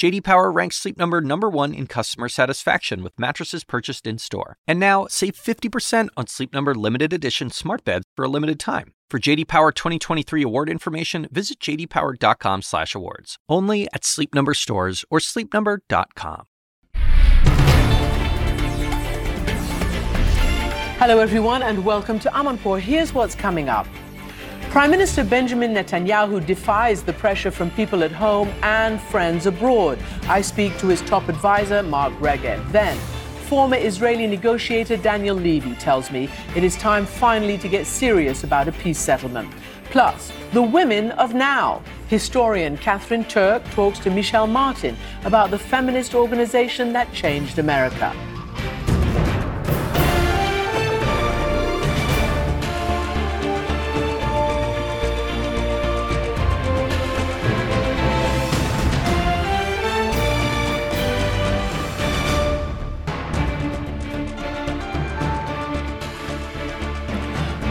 JD Power ranks Sleep Number number 1 in customer satisfaction with mattresses purchased in-store. And now, save 50% on Sleep Number limited edition smart beds for a limited time. For JD Power 2023 award information, visit jdpower.com/awards. Only at Sleep Number stores or sleepnumber.com. Hello everyone and welcome to Amanpour. Here's what's coming up. Prime Minister Benjamin Netanyahu defies the pressure from people at home and friends abroad. I speak to his top advisor, Mark Regev. Then, former Israeli negotiator Daniel Levy tells me it is time finally to get serious about a peace settlement. Plus, the women of now. Historian Katherine Turk talks to Michelle Martin about the feminist organization that changed America.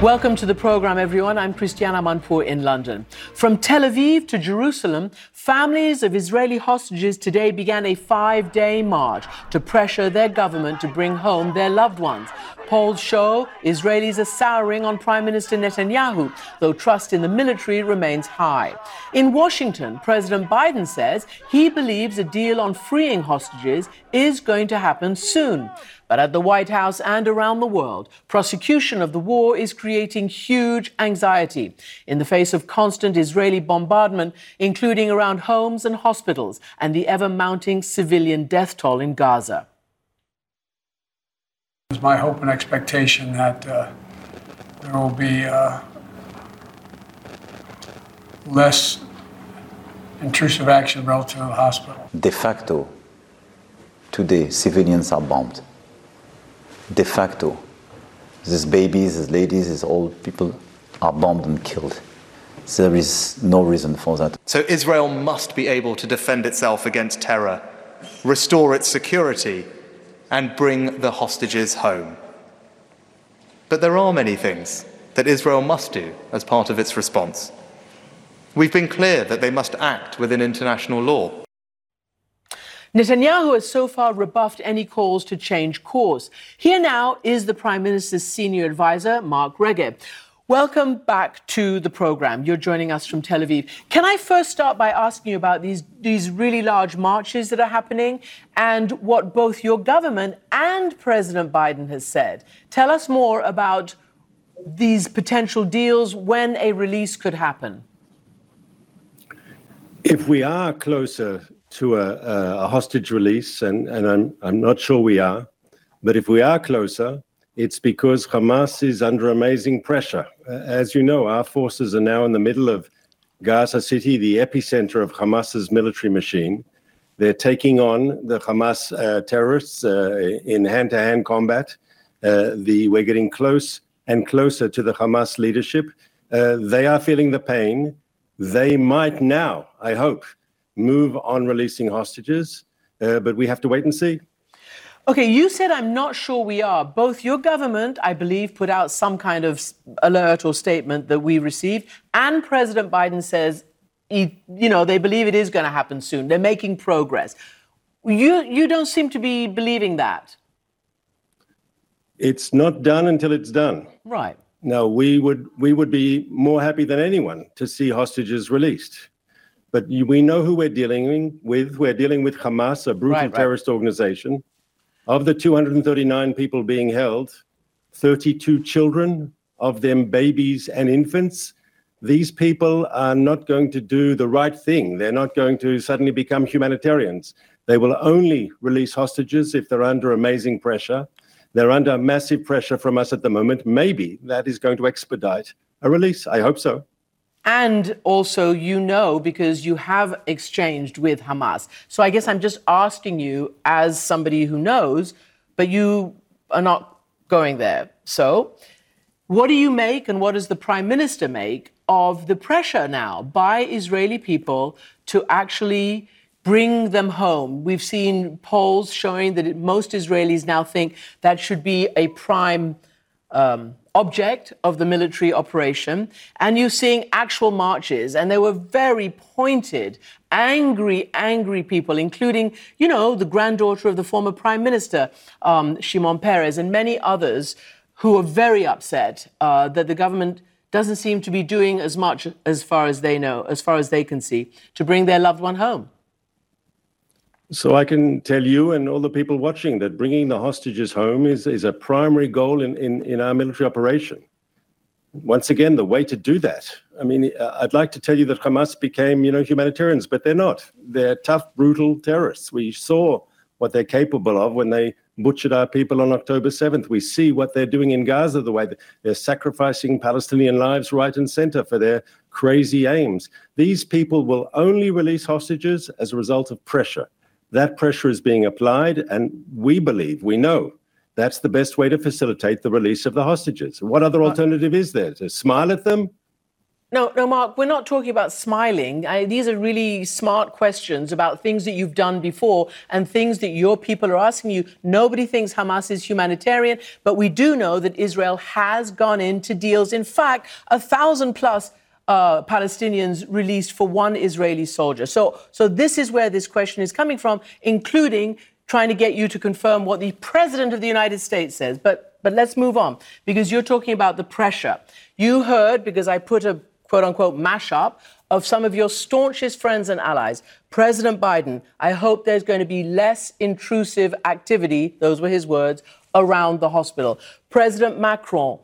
Welcome to the program, everyone. I'm Christiane Amanpour in London. From Tel Aviv to Jerusalem, families of Israeli hostages today began a five day march to pressure their government to bring home their loved ones. Polls show Israelis are souring on Prime Minister Netanyahu, though trust in the military remains high. In Washington, President Biden says he believes a deal on freeing hostages is going to happen soon. But at the White House and around the world, prosecution of the war is creating huge anxiety in the face of constant Israeli bombardment, including around homes and hospitals, and the ever mounting civilian death toll in Gaza. It's my hope and expectation that uh, there will be uh, less intrusive action relative to the hospital. De facto, today civilians are bombed. De facto, these babies, these ladies, these old people are bombed and killed. So there is no reason for that. So Israel must be able to defend itself against terror, restore its security and bring the hostages home. But there are many things that Israel must do as part of its response. We've been clear that they must act within international law. Netanyahu has so far rebuffed any calls to change course. Here now is the Prime Minister's senior advisor, Mark Regev. Welcome back to the program. You're joining us from Tel Aviv. Can I first start by asking you about these, these really large marches that are happening and what both your government and President Biden has said? Tell us more about these potential deals, when a release could happen. If we are closer to a, a hostage release, and, and I'm, I'm not sure we are, but if we are closer, it's because Hamas is under amazing pressure. As you know, our forces are now in the middle of Gaza City, the epicenter of Hamas's military machine. They're taking on the Hamas uh, terrorists uh, in hand to hand combat. Uh, the, we're getting close and closer to the Hamas leadership. Uh, they are feeling the pain. They might now, I hope, move on releasing hostages, uh, but we have to wait and see. Okay, you said I'm not sure we are. Both your government, I believe, put out some kind of alert or statement that we received, and President Biden says, he, you know, they believe it is going to happen soon. They're making progress. You, you don't seem to be believing that. It's not done until it's done. Right. No, we would, we would be more happy than anyone to see hostages released. But we know who we're dealing with. We're dealing with Hamas, a brutal right, right. terrorist organization. Of the 239 people being held, 32 children, of them babies and infants. These people are not going to do the right thing. They're not going to suddenly become humanitarians. They will only release hostages if they're under amazing pressure. They're under massive pressure from us at the moment. Maybe that is going to expedite a release. I hope so. And also, you know, because you have exchanged with Hamas. So I guess I'm just asking you, as somebody who knows, but you are not going there. So, what do you make and what does the prime minister make of the pressure now by Israeli people to actually bring them home. We've seen polls showing that most Israelis now think that should be a prime um, object of the military operation. And you're seeing actual marches, and they were very pointed, angry, angry people, including, you know, the granddaughter of the former prime minister, um, Shimon Peres, and many others who are very upset uh, that the government doesn't seem to be doing as much as far as they know, as far as they can see, to bring their loved one home. So I can tell you and all the people watching that bringing the hostages home is, is a primary goal in, in, in our military operation. Once again, the way to do that. I mean, uh, I'd like to tell you that Hamas became, you know, humanitarians, but they're not. They're tough, brutal terrorists. We saw what they're capable of when they butchered our people on October 7th. We see what they're doing in Gaza, the way they're sacrificing Palestinian lives right and center for their crazy aims. These people will only release hostages as a result of pressure that pressure is being applied, and we believe, we know, that's the best way to facilitate the release of the hostages. What other alternative is there? To smile at them? No, no, Mark, we're not talking about smiling. I, these are really smart questions about things that you've done before and things that your people are asking you. Nobody thinks Hamas is humanitarian, but we do know that Israel has gone into deals. In fact, a thousand plus uh, Palestinians released for one Israeli soldier. So, so this is where this question is coming from, including trying to get you to confirm what the president of the United States says. But, but let's move on because you're talking about the pressure. You heard, because I put a quote unquote mashup of some of your staunchest friends and allies. President Biden, I hope there's going to be less intrusive activity, those were his words, around the hospital. President Macron,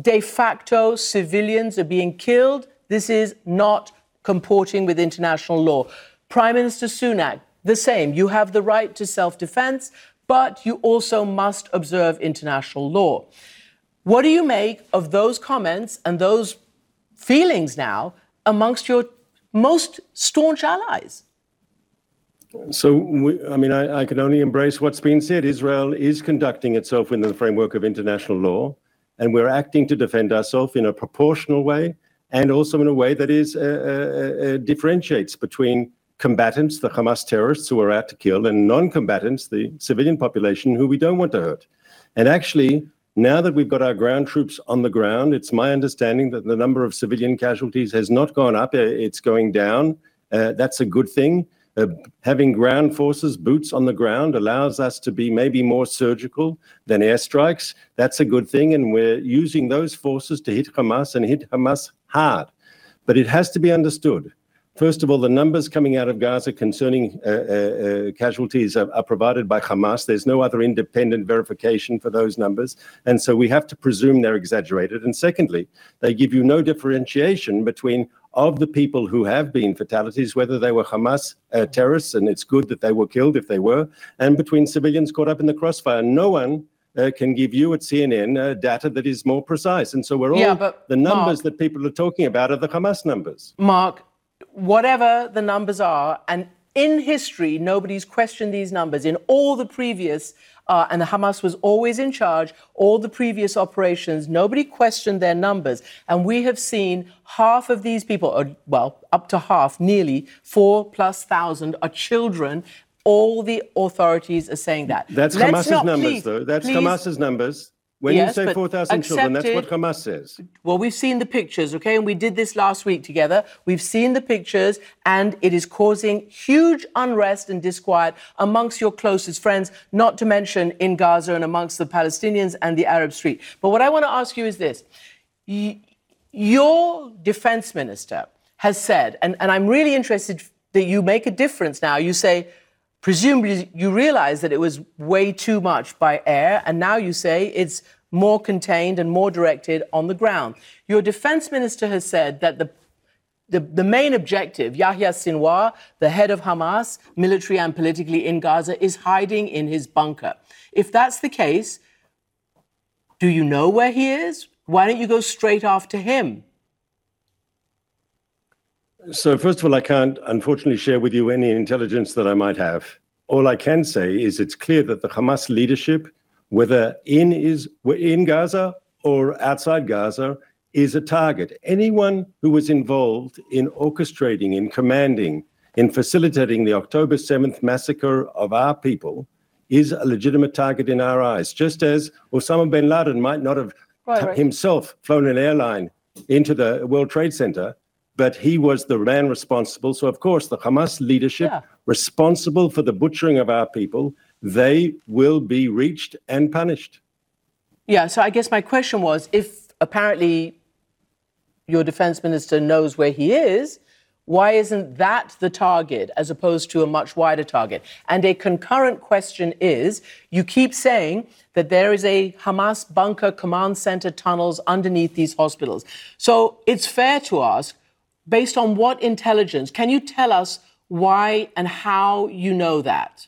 de facto civilians are being killed. This is not comporting with international law. Prime Minister Sunak, the same. You have the right to self defense, but you also must observe international law. What do you make of those comments and those feelings now amongst your most staunch allies? So, we, I mean, I, I, can only embrace what's been said. Israel is conducting itself within the framework of international law and we're acting to defend ourselves in a proportional way and also in a way that is uh, uh, uh, differentiates between combatants, the Hamas terrorists who are out to kill, and non-combatants, the civilian population who we don't want to hurt. And actually, now that we've got our ground troops on the ground, it's my understanding that the number of civilian casualties has not gone up; it's going down. Uh, that's a good thing. Uh, having ground forces, boots on the ground, allows us to be maybe more surgical than airstrikes. That's a good thing. And we're using those forces to hit Hamas and hit Hamas hard. But it has to be understood. First of all, the numbers coming out of Gaza concerning uh, uh, uh casualties are, are, provided by Hamas. There's no other independent verification for those numbers. And so we have to presume they're exaggerated. And secondly, they give you no differentiation between of the people who have been fatalities, whether they were Hamas uh, terrorists, and it's good that they were killed if they were, and between civilians caught up in the crossfire. No one uh, can give you at CNN uh, data that is more precise. And so we're all, yeah, but the numbers Mark, that people are talking about are the Hamas numbers. Mark, whatever the numbers are, and in history, nobody's questioned these numbers. In all the previous uh, and the Hamas was always in charge. All the previous operations, nobody questioned their numbers. And we have seen half of these people, or, well, up to half, nearly four plus thousand, are children. All the authorities are saying that. That's Let's Hamas's numbers, please, though. That's please, Hamas's numbers. When yes, you say 4,000 children, that's what Hamas says. Well, we've seen the pictures, okay? And we did this last week together. We've seen the pictures, and it is causing huge unrest and disquiet amongst your closest friends, not to mention in Gaza and amongst the Palestinians and the Arab street. But what I want to ask you is this Your defense minister has said, and, and I'm really interested that you make a difference now. You say, Presumably, you realize that it was way too much by air, and now you say it's more contained and more directed on the ground. Your defense minister has said that the the, the main objective, Yahya Sinwar, the head of Hamas, military and politically in Gaza, is hiding in his bunker. If that's the case, do you know where he is? Why don't you go straight after him? So, first of all, I can't unfortunately share with you any intelligence that I might have. All I can say is it's clear that the Hamas leadership, whether in is in Gaza or outside Gaza, is a target. Anyone who was involved in orchestrating, in commanding, in facilitating the October 7th massacre of our people is a legitimate target in our eyes, just as Osama bin Laden might not have Right, right. himself flown an airline into the World Trade Center, but he was the man responsible. So, of course, the Hamas leadership Yeah. responsible for the butchering of our people, they will be reached and punished. Yeah, so I guess my question was if apparently your defense minister knows where he is, why isn't that the target as opposed to a much wider target? And a concurrent question is you keep saying that there is a Hamas bunker command center tunnels underneath these hospitals. So it's fair to ask, based on what intelligence, can you tell us why and how you know that?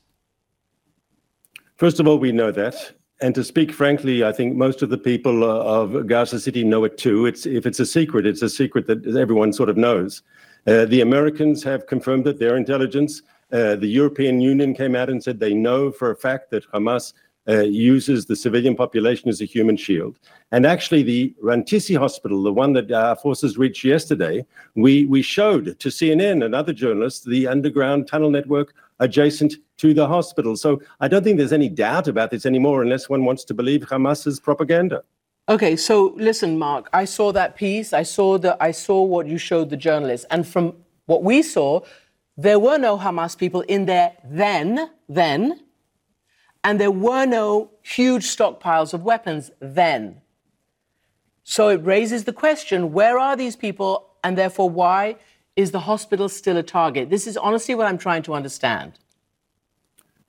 First of all, we know that. And to speak frankly, I think most of the people uh, of Gaza City know it too. It's, if it's a secret, it's a secret that everyone sort of knows. Uh, the Americans have confirmed that their intelligence. Uh, the European Union came out and said they know for a fact that Hamas Uh, uses the civilian population as a human shield. And actually, the Rantisi hospital, the one that our forces reached yesterday, we, we showed to CNN and other journalists the underground tunnel network adjacent to the hospital. So I don't think there's any doubt about this anymore unless one wants to believe Hamas's propaganda. Okay, so listen, Mark. I saw that piece. I saw the. I saw what you showed the journalists, and from what we saw, there were no Hamas people in there then. Then, and there were no huge stockpiles of weapons then. So it raises the question: Where are these people, and therefore, why is the hospital still a target? This is honestly what I'm trying to understand.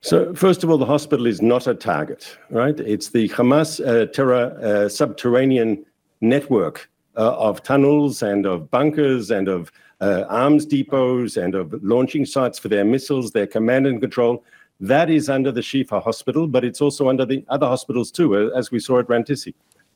So, first of all, the hospital is not a target, right? It's the Hamas uh, terror uh, subterranean network uh, of tunnels and of bunkers and of uh, arms depots and of launching sites for their missiles, their command and control. That is under the Shifa hospital, but it's also under the other hospitals too, uh, as we saw at Rantisi.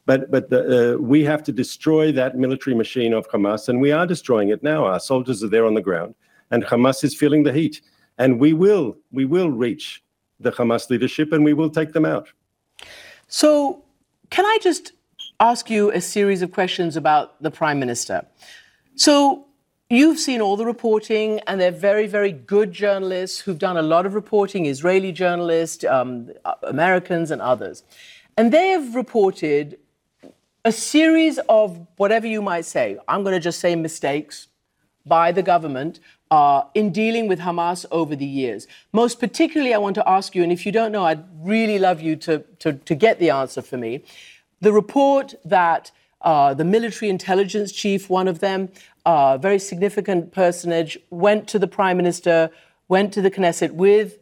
But, but the, uh, we have to destroy that military machine of Hamas, and we are destroying it now. Our soldiers are there on the ground, and Hamas is feeling the heat and we will we will reach the Hamas leadership and we will take them out. So, can I just ask you a series of questions about the Prime Minister? So, you've seen all the reporting, and they're very, very good journalists who've done a lot of reporting Israeli journalists, um, Americans, and others. And they have reported a series of whatever you might say, I'm going to just say mistakes by the government uh, in dealing with Hamas over the years. Most particularly, I want to ask you, and if you don't know, I'd really love you to, to, to get the answer for me. The report that uh, the military intelligence chief, one of them, a very significant personage, went to the prime minister, went to the Knesset with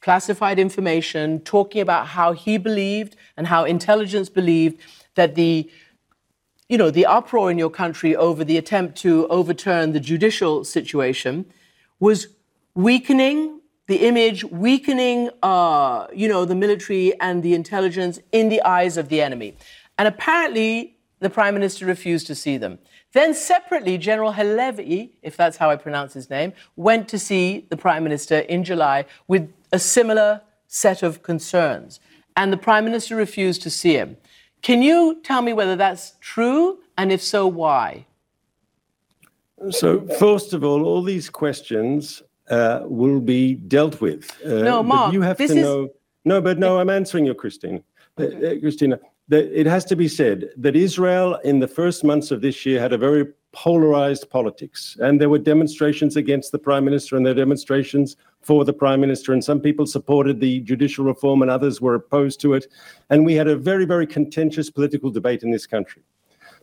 classified information, talking about how he believed and how intelligence believed that the you know, the uproar in your country over the attempt to overturn the judicial situation was weakening the image, weakening, uh, you know, the military and the intelligence in the eyes of the enemy. And apparently, the prime minister refused to see them. Then, separately, General Halevi, if that's how I pronounce his name, went to see the prime minister in July with a similar set of concerns. And the prime minister refused to see him. Can you tell me whether that's true? And if so, why? So, first of all, all these questions uh, will be dealt with. Uh, No, Mark, you have this to is- know. No, but no, I'm answering you, Christine. Uh, uh, Christina, it has to be said that Israel, in the first months of this year, had a very polarized politics, and there were demonstrations against the prime minister, and there were demonstrations for the prime minister, and some people supported the judicial reform, and others were opposed to it, and we had a very, very contentious political debate in this country.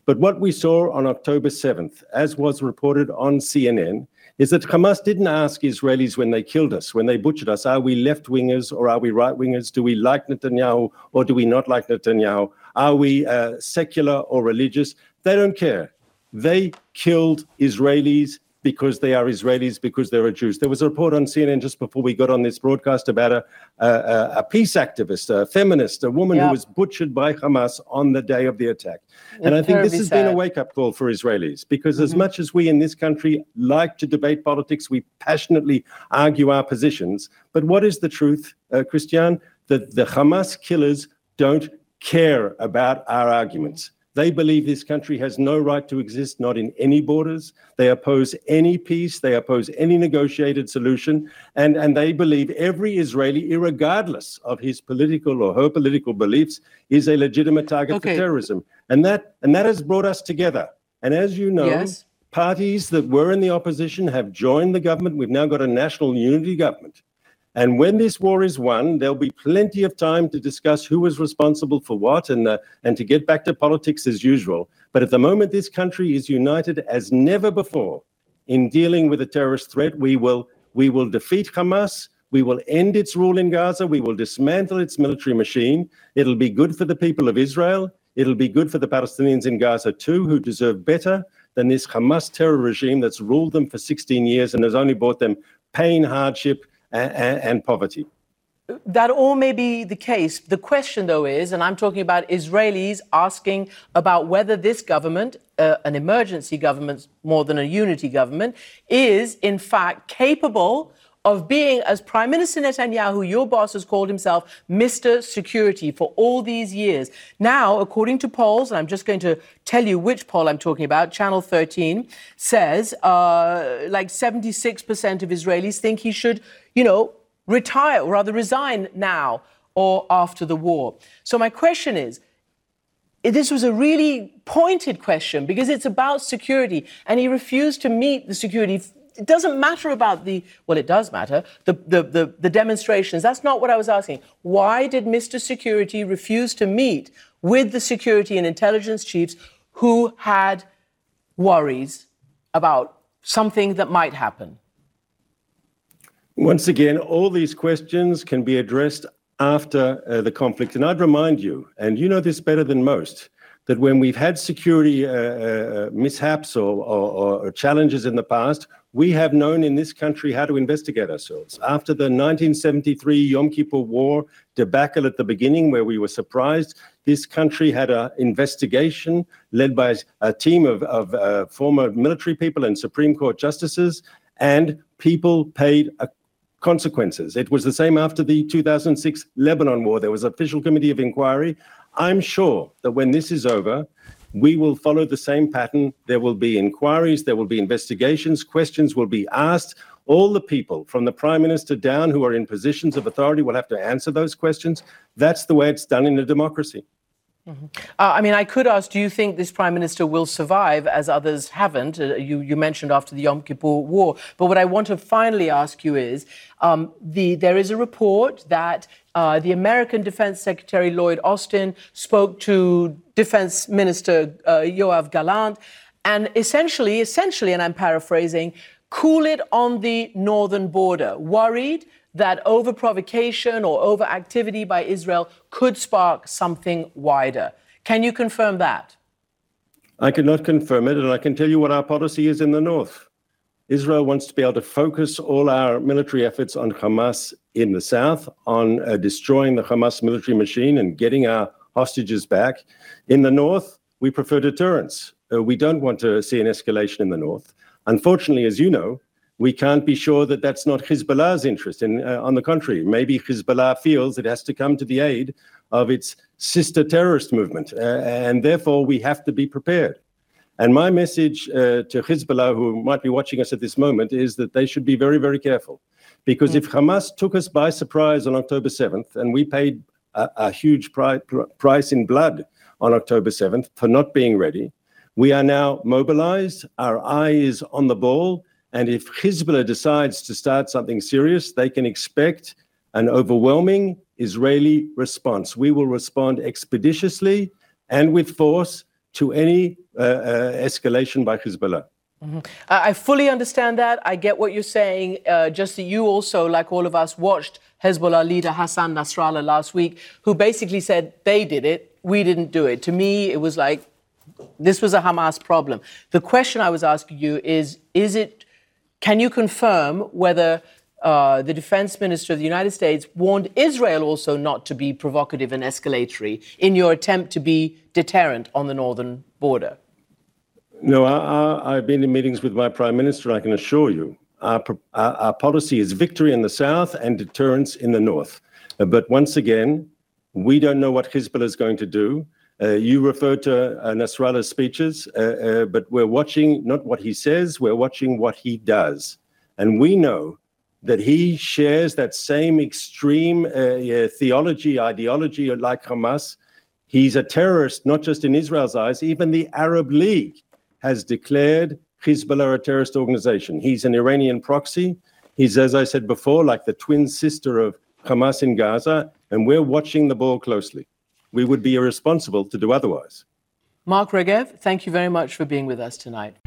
But what we saw on October 7th, as was reported on CNN, is that Hamas didn't ask Israelis when they killed us, when they butchered us, are we left wingers or are we right wingers? Do we like Netanyahu or do we not like Netanyahu? Are we uh, secular or religious? They don't care. They killed Israelis because they are Israelis, because they're a Jews. There was a report on CNN just before we got on this broadcast about a, a, a peace activist, a feminist, a woman Yeah. who was butchered by Hamas on the day of the attack. And I think this has been a wake up call for Israelis because, as much as we in this country like to debate politics, we passionately argue our positions. But what is the truth, uh, Christiane? That the Hamas killers don't care about our arguments. They believe this country has no right to exist, not in any borders. They oppose any peace. They oppose any negotiated solution. And, and they believe every Israeli, regardless of his political or her political beliefs, is a legitimate target Okay. for terrorism. And that, and that has brought us together. And as you know, Yes. parties that were in the opposition have joined the government. We've now got a national unity government. And when this war is won, there'll be plenty of time to discuss who was responsible for what and, uh, and to get back to politics as usual. But at the moment, this country is united as never before in dealing with the terrorist threat. We will, we will defeat Hamas. We will end its rule in Gaza. We will dismantle its military machine. It'll be good for the people of Israel. It'll be good for the Palestinians in Gaza too, who deserve better than this Hamas terror regime that's ruled them for 16 years and has only brought them pain, hardship, and, and poverty. That all may be the case. The question, though, is, and I'm talking about Israelis asking about whether this government, uh, an emergency government more than a unity government, is in fact capable of being, as Prime Minister Netanyahu, your boss, has called himself Mr. Security for all these years. Now, according to polls, and I'm just going to tell you which poll I'm talking about, Channel 13 says uh, like 76% of Israelis think he should, you know, retire, or rather resign now or after the war. So my question is, eh, this was a really pointed question because it's about security, and he refused to meet the security. It doesn't matter about the, well, it does matter, the, the, the, the demonstrations. That's not what I was asking. Why did Mr. Security refuse to meet with the security and intelligence chiefs who had worries about something that might happen? Once again, all these questions can be addressed after uh, the conflict. And I'd remind you, and you know this better than most, that when we've had security uh, uh, mishaps or, or, or challenges in the past, we have known in this country how to investigate ourselves. After the 1973 Yom Kippur War debacle at the beginning, where we were surprised, this country had an investigation led by a team of, of uh, former military people and Supreme Court justices, and people paid a consequences. It was the same after the 2006 Lebanon war. There was an official committee of inquiry. I'm sure that when this is over, we will follow the same pattern. There will be inquiries, there will be investigations, questions will be asked. All the people from the prime minister down who are in positions of authority will have to answer those questions. That's the way it's done in a democracy. Uh, I mean, I could ask, do you think this prime minister will survive as others haven't? Uh, you, you mentioned after the Yom Kippur War. But what I want to finally ask you is um, the, there is a report that uh, the American Defense Secretary Lloyd Austin spoke to Defense Minister uh, Yoav Gallant and essentially, essentially, and I'm paraphrasing, cool it on the northern border, worried that over provocation or over activity by Israel could spark something wider. Can you confirm that? I cannot confirm it, and I can tell you what our policy is in the north. Israel wants to be able to focus all our military efforts on Hamas in the south, on uh, destroying the Hamas military machine and getting our hostages back. In the north, we prefer deterrence. Uh, we don't want to see an escalation in the north. Unfortunately, as you know, we can't be sure that that's not Hezbollah's interest. And uh, on the contrary, maybe Hezbollah feels it has to come to the aid of its sister terrorist movement. Uh, and therefore, we have to be prepared. And my message uh, to Hezbollah, who might be watching us at this moment, is that they should be very, very careful. Because if Hamas took us by surprise on October 7th, and we paid a, a huge pri- pr- price in blood on October 7th for not being ready, we are now mobilized, our eye is on the ball, and if Hezbollah decides to start something serious, they can expect an overwhelming Israeli response. We will respond expeditiously and with force to any uh, uh, escalation by Hezbollah. I I fully understand that. I get what you're saying. Uh, just that you also, like all of us, watched Hezbollah leader Hassan Nasrallah last week, who basically said they did it, we didn't do it. To me, it was like this was a Hamas problem. The question I was asking you is: Is it? Can you confirm whether? Uh, the defense minister of the United States warned Israel also not to be provocative and escalatory in your attempt to be deterrent on the northern border. No, I, I've been in meetings with my prime minister. I can assure you, our, our, our policy is victory in the south and deterrence in the north. But once again, we don't know what Hezbollah is going to do. Uh, you referred to uh, Nasrallah's speeches, uh, but we're watching not what he says, we're watching what he does. And we know that he shares that same extreme theology, ideology like Hamas. He's a terrorist, not just in Israel's eyes, even the Arab League has declared Hezbollah a terrorist organization. He's an Iranian proxy. He's, as I said before, like the twin sister of Hamas in Gaza, and we're watching the ball closely we would be irresponsible to do otherwise. Mark Regev, thank you very much for being with us tonight.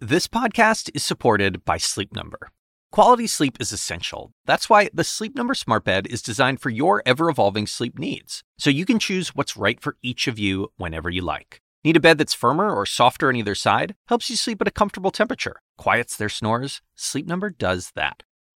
This podcast is supported by Sleep Number. Quality sleep is essential. That's why the Sleep Number Smart Bed is designed for your ever evolving sleep needs, so you can choose what's right for each of you whenever you like. Need a bed that's firmer or softer on either side? Helps you sleep at a comfortable temperature, quiets their snores? Sleep Number does that.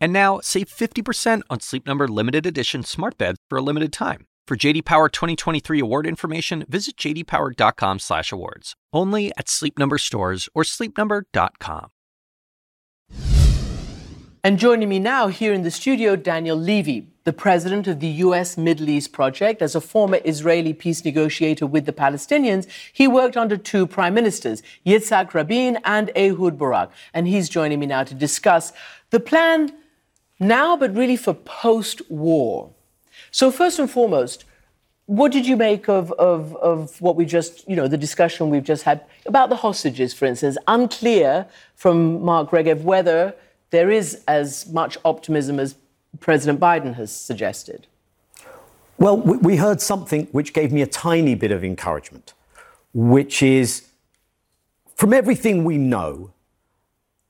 and now save 50% on Sleep Number limited edition smart beds for a limited time. For JD Power 2023 award information, visit jdpower.com/awards. Only at Sleep Number stores or sleepnumber.com. And joining me now here in the studio, Daniel Levy, the president of the U.S. Middle East Project. As a former Israeli peace negotiator with the Palestinians, he worked under two prime ministers, Yitzhak Rabin and Ehud Barak. And he's joining me now to discuss the plan now, but really for post war. So, first and foremost, what did you make of, of, of what we just, you know, the discussion we've just had about the hostages, for instance? Unclear from Mark Regev whether there is as much optimism as President Biden has suggested. Well, we heard something which gave me a tiny bit of encouragement, which is from everything we know,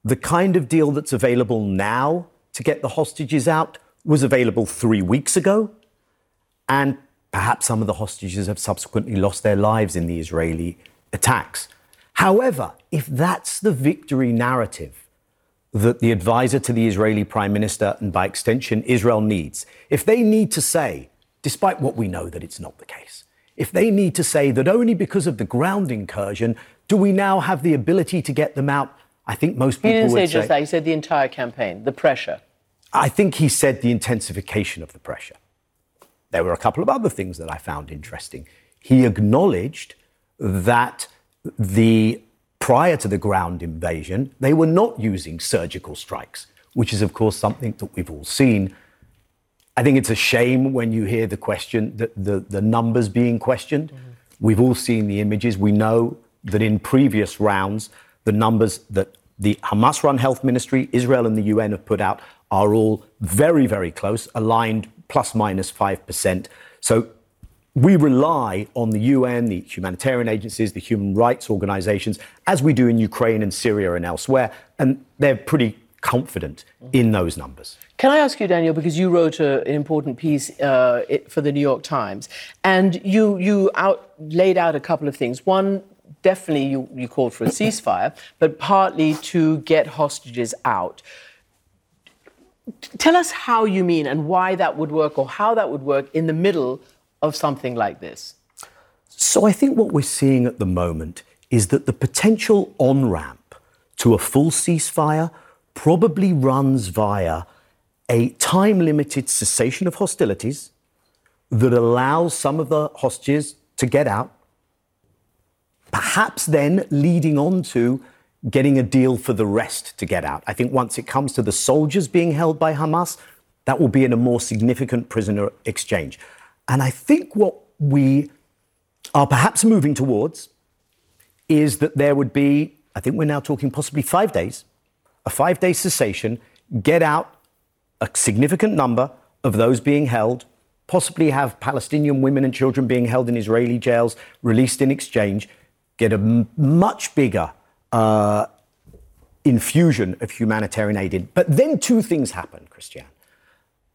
the kind of deal that's available now to get the hostages out was available three weeks ago. And perhaps some of the hostages have subsequently lost their lives in the Israeli attacks. However, if that's the victory narrative that the advisor to the Israeli prime minister and by extension Israel needs, if they need to say, despite what we know that it's not the case, if they need to say that only because of the ground incursion do we now have the ability to get them out I think most people he didn't say just that. He said the entire campaign, the pressure. I think he said the intensification of the pressure. There were a couple of other things that I found interesting. He acknowledged that the prior to the ground invasion, they were not using surgical strikes, which is, of course, something that we've all seen. I think it's a shame when you hear the question, the, the, the numbers being questioned. Mm-hmm. We've all seen the images. We know that in previous rounds, the numbers that the Hamas run health ministry, Israel, and the UN have put out are all very, very close, aligned plus minus 5%. So we rely on the UN, the humanitarian agencies, the human rights organizations, as we do in Ukraine and Syria and elsewhere, and they're pretty confident in those numbers. Can I ask you, Daniel, because you wrote a, an important piece uh, for the New York Times, and you you out, laid out a couple of things. One, definitely you, you called for a ceasefire, but partly to get hostages out. Tell us how you mean and why that would work or how that would work in the middle of something like this. So I think what we're seeing at the moment is that the potential on ramp to a full ceasefire probably runs via a time limited cessation of hostilities that allows some of the hostages to get out perhaps then leading on to getting a deal for the rest to get out. I think once it comes to the soldiers being held by Hamas, that will be in a more significant prisoner exchange. And I think what we are perhaps moving towards is that there would be, I think we're now talking possibly five days, a five day cessation, get out a significant number of those being held, possibly have Palestinian women and children being held in Israeli jails released in exchange get a m- much bigger uh, infusion of humanitarian aid in. But then two things happened, Christiane.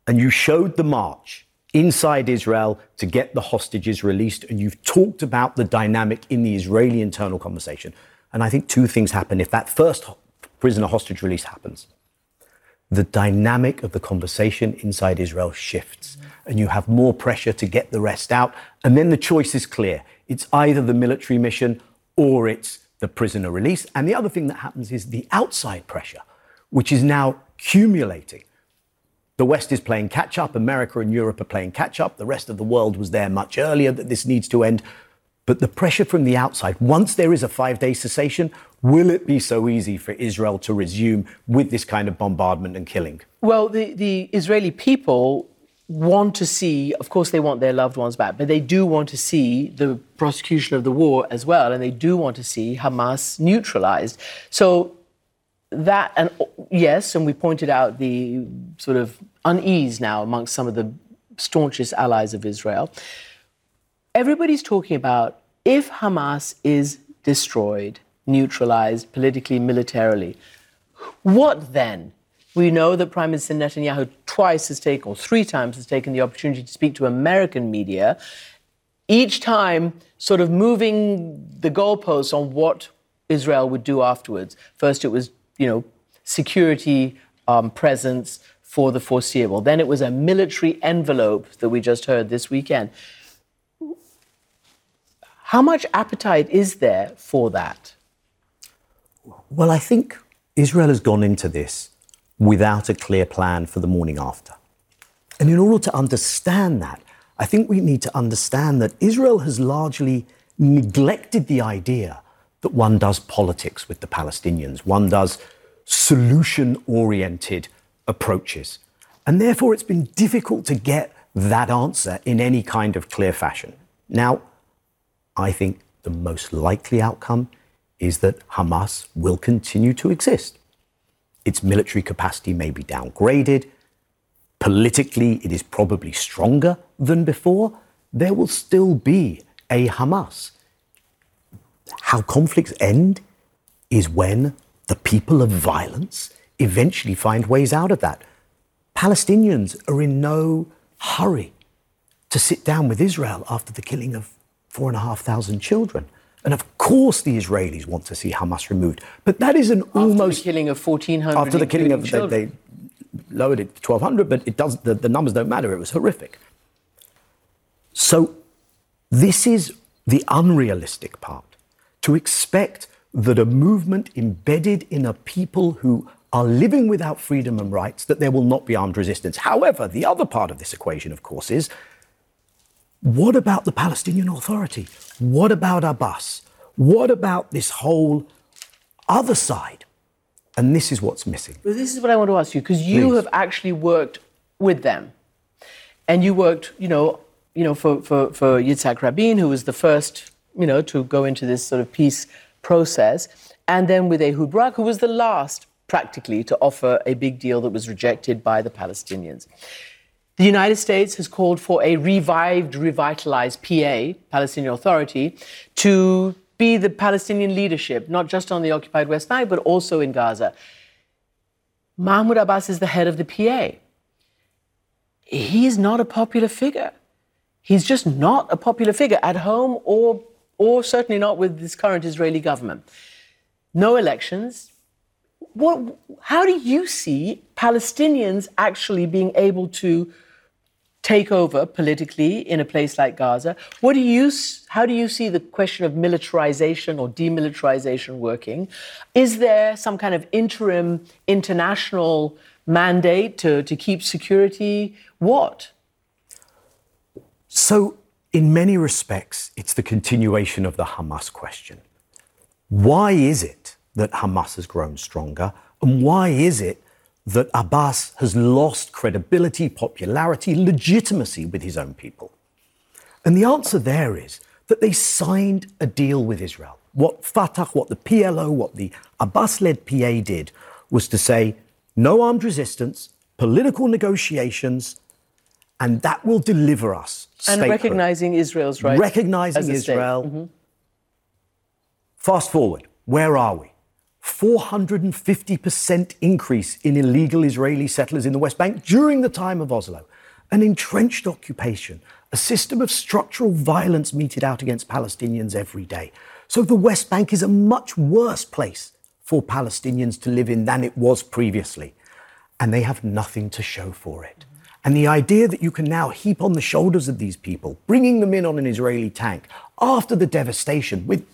And you showed the march inside Israel to get the hostages released. And you've talked about the dynamic in the Israeli internal conversation. And I think two things happen if that first prisoner hostage release happens. The dynamic of the conversation inside Israel shifts, and you have more pressure to get the rest out. And then the choice is clear it's either the military mission or it's the prisoner release. And the other thing that happens is the outside pressure, which is now accumulating. The West is playing catch up, America and Europe are playing catch up. The rest of the world was there much earlier that this needs to end. But the pressure from the outside, once there is a five day cessation, will it be so easy for Israel to resume with this kind of bombardment and killing? Well, the, the Israeli people want to see, of course, they want their loved ones back, but they do want to see the prosecution of the war as well, and they do want to see Hamas neutralized. So that, and yes, and we pointed out the sort of unease now amongst some of the staunchest allies of Israel. Everybody's talking about if Hamas is destroyed, neutralized politically, militarily, what then? We know that Prime Minister Netanyahu twice has taken, or three times has taken the opportunity to speak to American media, each time sort of moving the goalposts on what Israel would do afterwards. First, it was, you know, security um, presence for the foreseeable. Then it was a military envelope that we just heard this weekend. How much appetite is there for that? Well, I think Israel has gone into this without a clear plan for the morning after. And in order to understand that, I think we need to understand that Israel has largely neglected the idea that one does politics with the Palestinians, one does solution oriented approaches. And therefore, it's been difficult to get that answer in any kind of clear fashion. Now, I think the most likely outcome is that Hamas will continue to exist. Its military capacity may be downgraded. Politically, it is probably stronger than before. There will still be a Hamas. How conflicts end is when the people of violence eventually find ways out of that. Palestinians are in no hurry to sit down with Israel after the killing of four and a half thousand children. And of course, the Israelis want to see Hamas removed. But that is an after almost. the killing of 1,400 After the killing of. They, children. they lowered it to 1,200, but it does, the, the numbers don't matter. It was horrific. So, this is the unrealistic part. To expect that a movement embedded in a people who are living without freedom and rights, that there will not be armed resistance. However, the other part of this equation, of course, is what about the Palestinian Authority? What about Abbas? What about this whole other side? And this is what's missing. Well, this is what I want to ask you because you Please. have actually worked with them, and you worked, you know, you know, for for for Yitzhak Rabin, who was the first, you know, to go into this sort of peace process, and then with Ehud Barak, who was the last, practically, to offer a big deal that was rejected by the Palestinians. The United States has called for a revived, revitalized PA, Palestinian Authority, to be the Palestinian leadership, not just on the occupied West Bank, but also in Gaza. Mahmoud Abbas is the head of the PA. He is not a popular figure. He's just not a popular figure at home or, or certainly not with this current Israeli government. No elections. What, how do you see Palestinians actually being able to take over politically in a place like Gaza? What do you, how do you see the question of militarization or demilitarization working? Is there some kind of interim international mandate to, to keep security? What? So, in many respects, it's the continuation of the Hamas question. Why is it that Hamas has grown stronger? And why is it that Abbas has lost credibility, popularity, legitimacy with his own people? And the answer there is that they signed a deal with Israel. What Fatah, what the PLO, what the Abbas led PA did was to say no armed resistance, political negotiations, and that will deliver us. And statehood. recognizing Israel's right. recognizing as a state. Israel. Mm-hmm. Fast forward, where are we? 450% increase in illegal Israeli settlers in the West Bank during the time of Oslo. an entrenched occupation, a system of structural violence meted out against Palestinians every day. So the West Bank is a much worse place for Palestinians to live in than it was previously. And they have nothing to show for it. And the idea that you can now heap on the shoulders of these people, bringing them in on an Israeli tank after the devastation with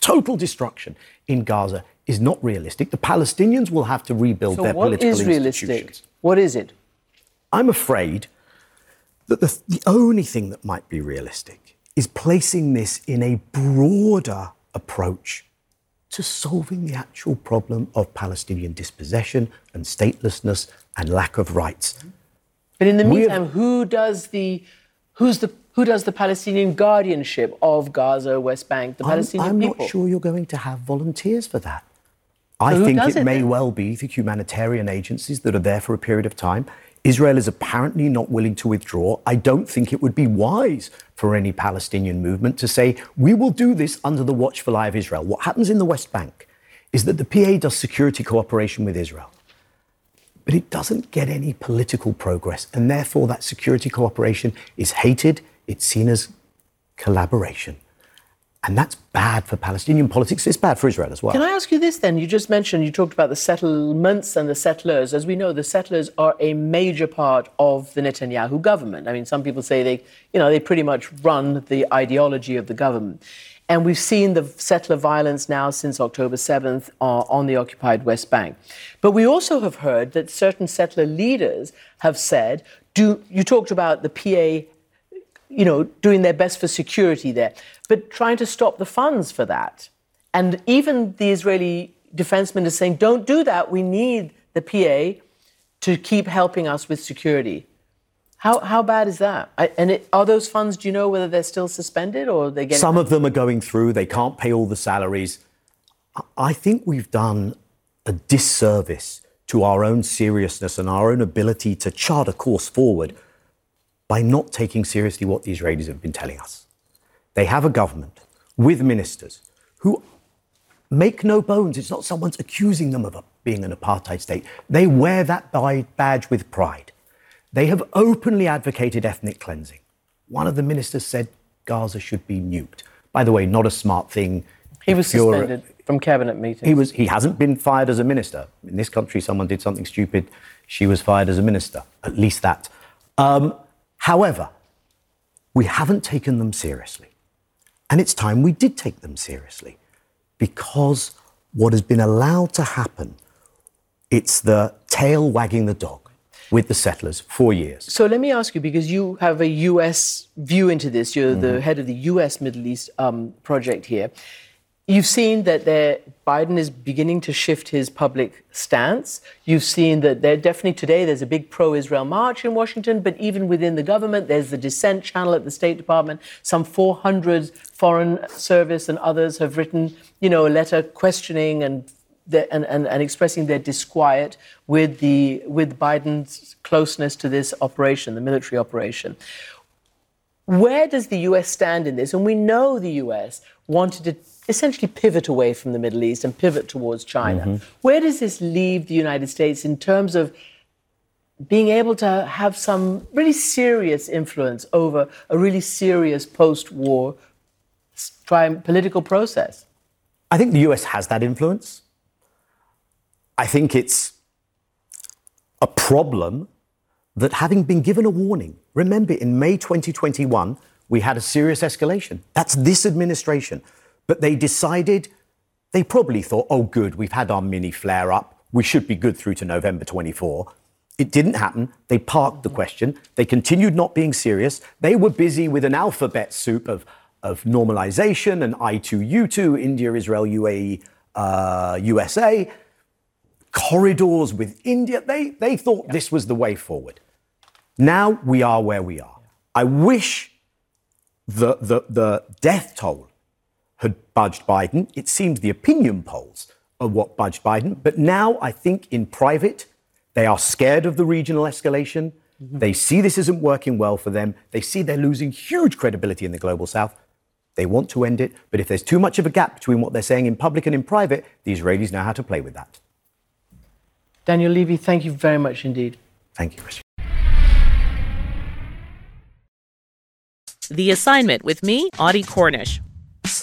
total destruction in Gaza is not realistic. The Palestinians will have to rebuild So their what political is realistic? institutions. What is it? I'm afraid that the, the only thing that might be realistic is placing this in a broader approach to solving the actual problem of Palestinian dispossession and statelessness and lack of rights. But in the We have- meantime, who does the who's the who does the Palestinian guardianship of Gaza, West Bank, the I'm, Palestinian I'm people? not sure you're going to have volunteers for that. I who think it, it may then? well be the humanitarian agencies that are there for a period of time. Israel is apparently not willing to withdraw. I don't think it would be wise for any Palestinian movement to say, we will do this under the watchful eye of Israel. What happens in the West Bank is that the PA does security cooperation with Israel, but it doesn't get any political progress. And therefore, that security cooperation is hated, it's seen as collaboration. And that's bad for Palestinian politics. It's bad for Israel as well. Can I ask you this then? You just mentioned, you talked about the settlements and the settlers. As we know, the settlers are a major part of the Netanyahu government. I mean, some people say they, you know, they pretty much run the ideology of the government. And we've seen the settler violence now since October 7th uh, on the occupied West Bank. But we also have heard that certain settler leaders have said, do, you talked about the PA you know, doing their best for security there, but trying to stop the funds for that. And even the Israeli defense minister saying, don't do that. We need the PA to keep helping us with security. How, how bad is that? I, and it, are those funds, do you know whether they're still suspended or they get Some of them are going through, they can't pay all the salaries. I think we've done a disservice to our own seriousness and our own ability to chart a course forward by not taking seriously what the Israelis have been telling us. They have a government with ministers who make no bones. It's not someone's accusing them of being an apartheid state. They wear that badge with pride. They have openly advocated ethnic cleansing. One of the ministers said Gaza should be nuked. By the way, not a smart thing. He was suspended from cabinet meetings. He was. He hasn't been fired as a minister. In this country, someone did something stupid. She was fired as a minister. At least that. Um, however, we haven't taken them seriously, and it's time we did take them seriously, because what has been allowed to happen, it's the tail wagging the dog with the settlers for years. So let me ask you, because you have a US view into this, you're the head of the US Middle East um, project here. You've seen that Biden is beginning to shift his public stance. You've seen that there definitely today there's a big pro-Israel march in Washington, but even within the government, there's the dissent channel at the State Department. Some 400 Foreign Service and others have written, you know, a letter questioning and and, and, and expressing their disquiet with the with Biden's closeness to this operation, the military operation. Where does the US stand in this? And we know the US wanted to essentially pivot away from the Middle East and pivot towards China. Mm-hmm. Where does this leave the United States in terms of being able to have some really serious influence over a really serious post war political process? I think the US has that influence. I think it's a problem that having been given a warning, remember in May 2021, we had a serious escalation. That's this administration. But they decided, they probably thought, oh, good, we've had our mini flare up. We should be good through to November 24. It didn't happen. They parked the question. They continued not being serious. They were busy with an alphabet soup of, of normalization and I2, U2, India, Israel, UAE, uh, USA, corridors with India. They, they thought this was the way forward. Now we are where we are. I wish the, the, the death toll had budged Biden. It seems the opinion polls are what budged Biden. But now I think in private, they are scared of the regional escalation. Mm-hmm. They see this isn't working well for them. They see they're losing huge credibility in the global south. They want to end it. But if there's too much of a gap between what they're saying in public and in private, the Israelis know how to play with that. Daniel Levy, thank you very much indeed. Thank you, Christiane. The Assignment with me, Audie Cornish.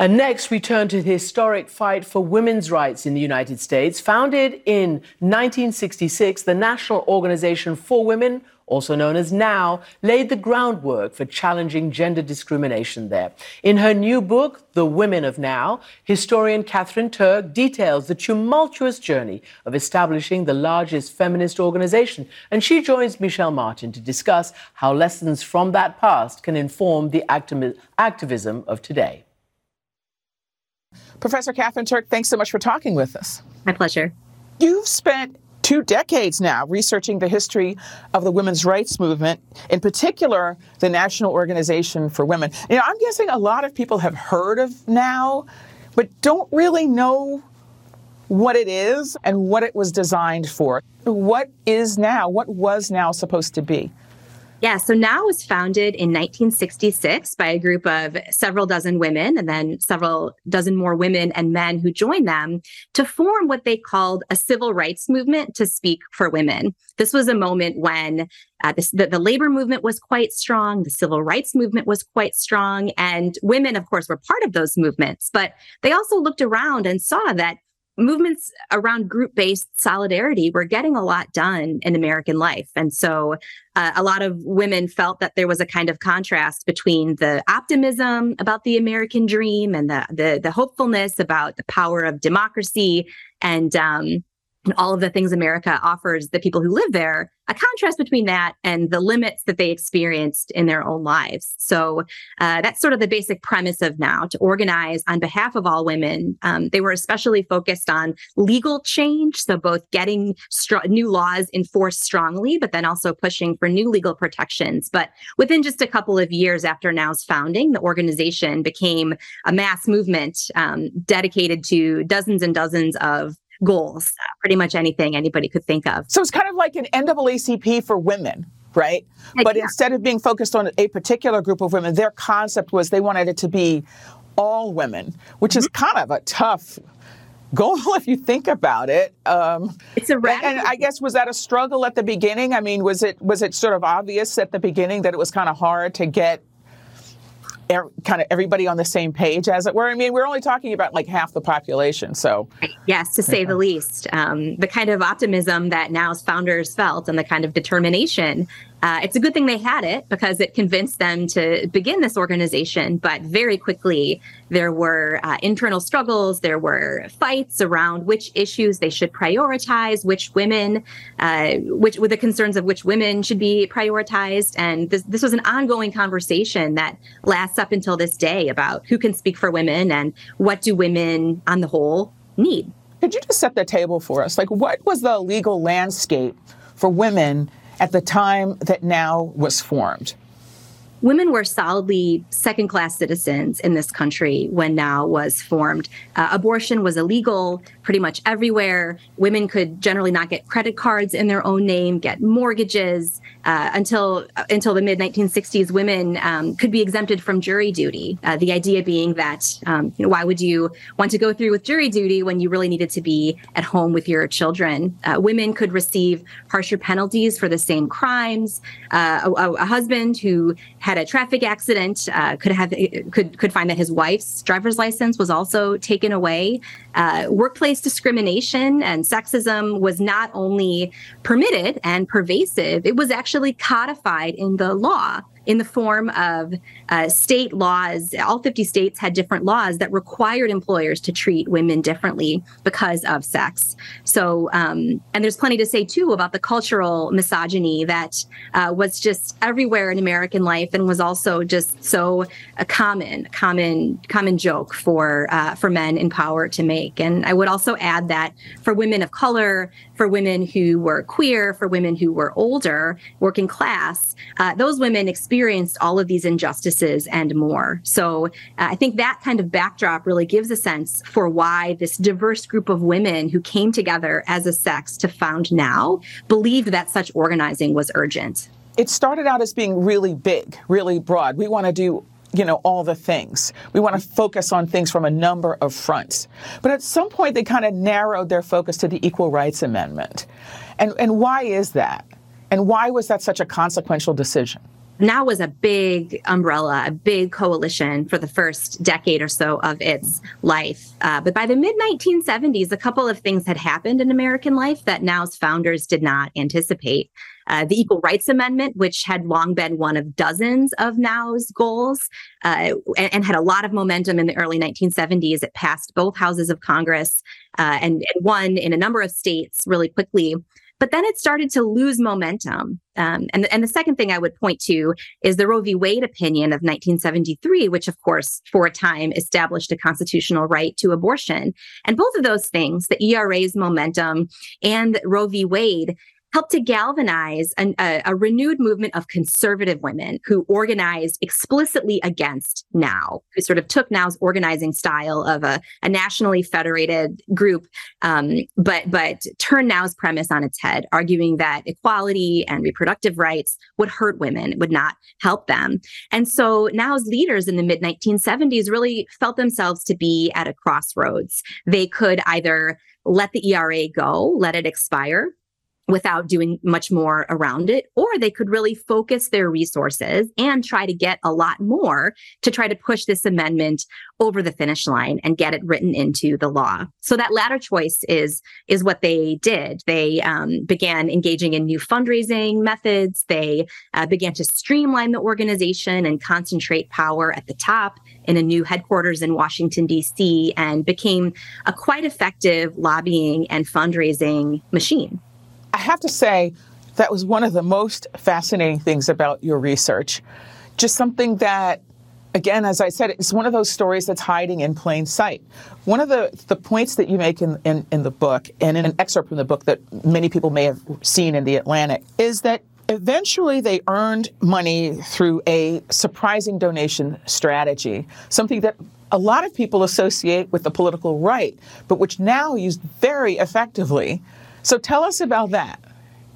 And next, we turn to the historic fight for women's rights in the United States. Founded in 1966, the National Organization for Women, also known as NOW, laid the groundwork for challenging gender discrimination there. In her new book, The Women of Now, historian Katherine Turk details the tumultuous journey of establishing the largest feminist organization. And she joins Michelle Martin to discuss how lessons from that past can inform the activism of today. Professor Katherine Turk, thanks so much for talking with us. My pleasure. You've spent two decades now researching the history of the women's rights movement, in particular, the National Organization for Women. You know, I'm guessing a lot of people have heard of NOW, but don't really know what it is and what it was designed for. What is NOW? What was NOW supposed to be? Yeah, so NOW was founded in 1966 by a group of several dozen women and then several dozen more women and men who joined them to form what they called a civil rights movement to speak for women. This was a moment when uh, this, the, the labor movement was quite strong, the civil rights movement was quite strong, and women, of course, were part of those movements. But they also looked around and saw that movements around group based solidarity were getting a lot done in American life. And so uh, a lot of women felt that there was a kind of contrast between the optimism about the American dream and the, the, the hopefulness about the power of democracy and, um, and all of the things America offers the people who live there, a contrast between that and the limits that they experienced in their own lives. So uh, that's sort of the basic premise of now to organize on behalf of all women. Um, they were especially focused on legal change, so both getting str- new laws enforced strongly, but then also pushing for new legal protections. But within just a couple of years after NOW's founding, the organization became a mass movement um, dedicated to dozens and dozens of goals, pretty much anything anybody could think of. So it's kind of like an NAACP for women, right? But instead of being focused on a particular group of women, their concept was they wanted it to be all women, which mm-hmm. is kind of a tough goal if you think about it. Um, it's a radical- and I guess was that a struggle at the beginning? I mean, was it was it sort of obvious at the beginning that it was kind of hard to get er, kind of everybody on the same page, as it were. I mean, we're only talking about like half the population, so yes, to say the least. Um, the kind of optimism that NOW's founders felt, and the kind of determination uh, it's a good thing they had it because it convinced them to begin this organization. But very quickly, there were uh, internal struggles. There were fights around which issues they should prioritize, which women, uh, which with the concerns of which women should be prioritized. And this, this was an ongoing conversation that lasts up until this day about who can speak for women and what do women, on the whole, need. Could you just set the table for us? Like, what was the legal landscape for women at the time that NOW was formed? women were solidly second class citizens in this country when NOW was formed. Uh, abortion was illegal pretty much everywhere. Women could generally not get credit cards in their own name, get mortgages. Uh, until uh, until the mid 1960s, women um, could be exempted from jury duty. Uh, the idea being that um, you know, why would you want to go through with jury duty when you really needed to be at home with your children? Uh, women could receive harsher penalties for the same crimes. Uh, a, a, husband who had a traffic accident, uh, could have could could find that his wife's driver's license was also taken away. Uh, workplace discrimination and sexism was not only permitted and pervasive; it was actually codified in the law in the form of uh, state laws. All 50 states had different laws that required employers to treat women differently because of sex. So, um, and there's plenty to say too about the cultural misogyny that uh, was just everywhere in American life and was also just so a common, common, common joke for uh, for men in power to make. And I would also add that for women of color, for women who were queer, for women who were older, working class, uh, those women experienced experienced all of these injustices and more. So uh, I think that kind of backdrop really gives a sense for why this diverse group of women who came together as a sex to found Now believed that such organizing was urgent. It started out as being really big, really broad. We want to do you know, all the things. We want to focus on things from a number of fronts. But at some point, they kind of narrowed their focus to the Equal Rights Amendment. And, and why is that? And why was that such a consequential decision? Now was a big umbrella, a big coalition for the first decade or so of its life. Uh, but by the mid 1970s, a couple of things had happened in American life that Now's founders did not anticipate. Uh, the Equal Rights Amendment, which had long been one of dozens of Now's goals uh, and, and, had a lot of momentum in the early 1970s. It passed both houses of Congress uh, and, and won in a number of states really quickly. But then it started to lose momentum. Um, and, and the second thing I would point to is the Roe v. Wade opinion of 1973, which, of course, for a time established a constitutional right to abortion. And both of those things, the ERA's momentum and Roe v. Wade, helped to galvanize an, a, a, renewed movement of conservative women who organized explicitly against Now, who sort of took Now's organizing style of a, a nationally federated group, um, but but turned Now's premise on its head, arguing that equality and reproductive rights would hurt women, would not help them. And so Now's leaders in the mid 1970s really felt themselves to be at a crossroads. They could either let the ERA go, let it expire, without doing much more around it, or they could really focus their resources and try to get a lot more to try to push this amendment over the finish line and get it written into the law. So that latter choice is is what they did. They um, began engaging in new fundraising methods. They uh, began to streamline the organization and concentrate power at the top in a new headquarters in Washington D.C. and became a quite effective lobbying and fundraising machine. I have to say, that was one of the most fascinating things about your research. Just something that, again, as I said, it's one of those stories that's hiding in plain sight. One of the, the points that you make in, in, in the book, and in an excerpt from the book that many people may have seen in The Atlantic, is that Eventually, they earned money through a surprising donation strategy, something that a lot of people associate with the political right, but which now used very effectively so tell us about that.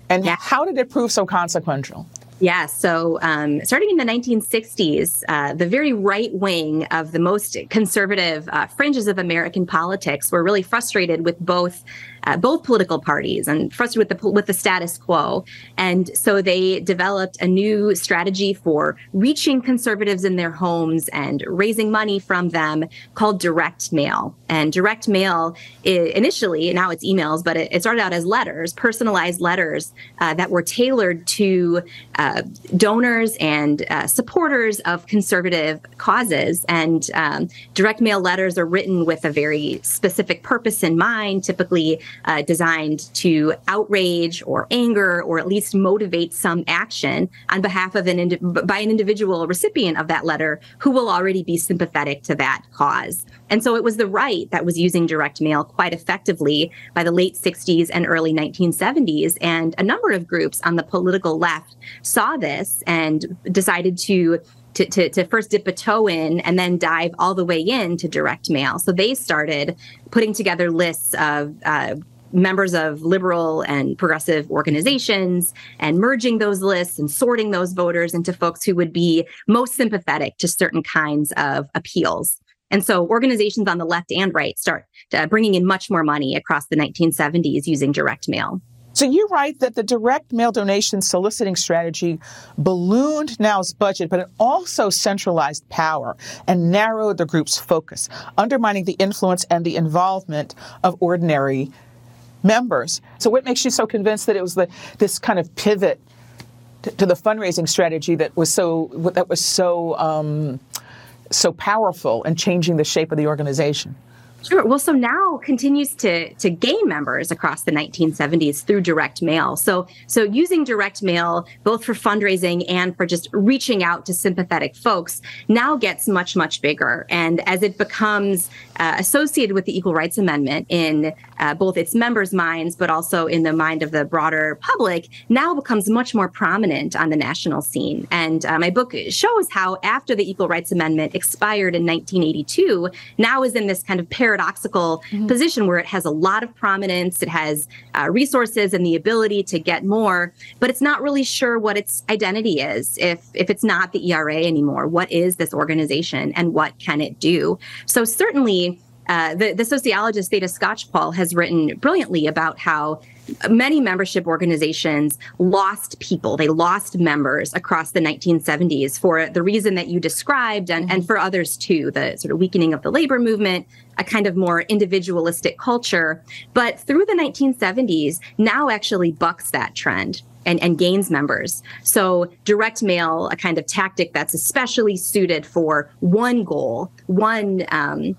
And yeah. how did it prove so consequential? Yeah, so um, starting in the 1960s, uh, the very right wing of the most conservative uh, fringes of American politics were really frustrated with both uh, both political parties and frustrated with the with the status quo. And so they developed a new strategy for reaching conservatives in their homes and raising money from them called direct mail. And direct mail initially, now it's emails, but it, it started out as letters, personalized letters uh, that were tailored to uh, donors and uh, supporters of conservative causes. And um, direct mail letters are written with a very specific purpose in mind, typically uh, designed to outrage or anger or at least motivate some action on behalf of an indi- by an individual recipient of that letter who will already be sympathetic to that cause. And so it was the right that was using direct mail quite effectively by the late 60s and early 1970s. And a number of groups on the political left saw this and decided to to, to, to, first dip a toe in and then dive all the way in to direct mail. So they started putting together lists of uh, members of liberal and progressive organizations and merging those lists and sorting those voters into folks who would be most sympathetic to certain kinds of appeals. And so organizations on the left and right start uh, bringing in much more money across the 1970s using direct mail. So you write that the direct mail donation soliciting strategy ballooned Now's budget, but it also centralized power and narrowed the group's focus, undermining the influence and the involvement of ordinary members. So, what makes you so convinced that it was the, this kind of pivot to, to the fundraising strategy that was so that was so um, so powerful in changing the shape of the organization? Sure. Well, so now continues to to gain members across the 1970s through direct mail. So so using direct mail both for fundraising and for just reaching out to sympathetic folks now gets much much bigger. And as it becomes uh, associated with the Equal Rights Amendment in uh, both its members' minds, but also in the mind of the broader public, now becomes much more prominent on the national scene. And uh, my book shows how, after the Equal Rights Amendment expired in 1982, now is in this kind of paradoxical mm-hmm. position where it has a lot of prominence, it has uh, resources and the ability to get more, but it's not really sure what its identity is if if it's not the ERA anymore. What is this organization and what can it do? So certainly. Uh, the, the sociologist Theda Skocpol has written brilliantly about how many membership organizations lost people. They lost members across the 1970s for the reason that you described and, and for others too the sort of weakening of the labor movement a kind of more individualistic culture. But through the 1970s now actually bucks that trend and, and, gains members. So, direct mail, a kind of tactic that's especially suited for one goal, one um,